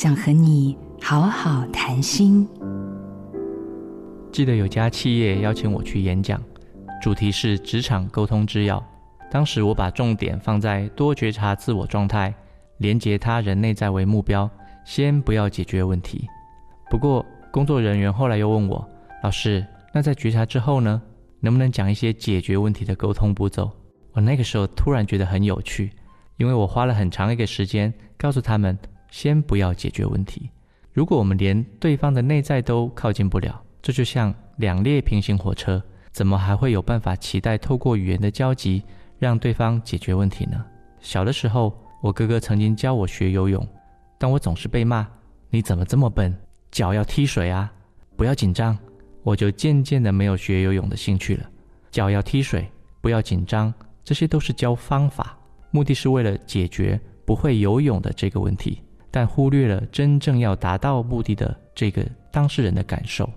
想和你好好谈心。记得有家企业邀请我去演讲，主题是职场沟通之要。当时我把重点放在多觉察自我状态，连结他人内在为目标，先不要解决问题。不过工作人员后来又问我，老师，那在觉察之后呢？能不能讲一些解决问题的沟通步骤？我那个时候突然觉得很有趣，因为我花了很长一个时间告诉他们，先不要解决问题。如果我们连对方的内在都靠近不了，这就像两列平行火车，怎么还会有办法期待透过语言的交集让对方解决问题呢？小的时候，我哥哥曾经教我学游泳，但我总是被骂：“你怎么这么笨？脚要踢水啊！不要紧张。”我就渐渐的没有学游泳的兴趣了。脚要踢水，不要紧张，这些都是教方法，目的是为了解决不会游泳的这个问题，但忽略了真正要达到目的的这个当事人的感受。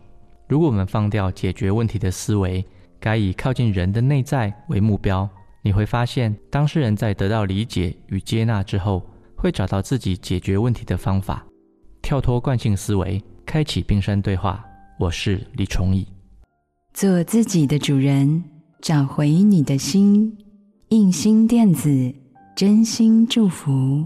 如果我们放掉解决问题的思维，改以靠近人的内在为目标，你会发现，当事人在得到理解与接纳之后，会找到自己解决问题的方法，跳脱惯性思维，开启冰山对话。我是李崇义，做自己的主人，找回你的心。印心电子，真心祝福。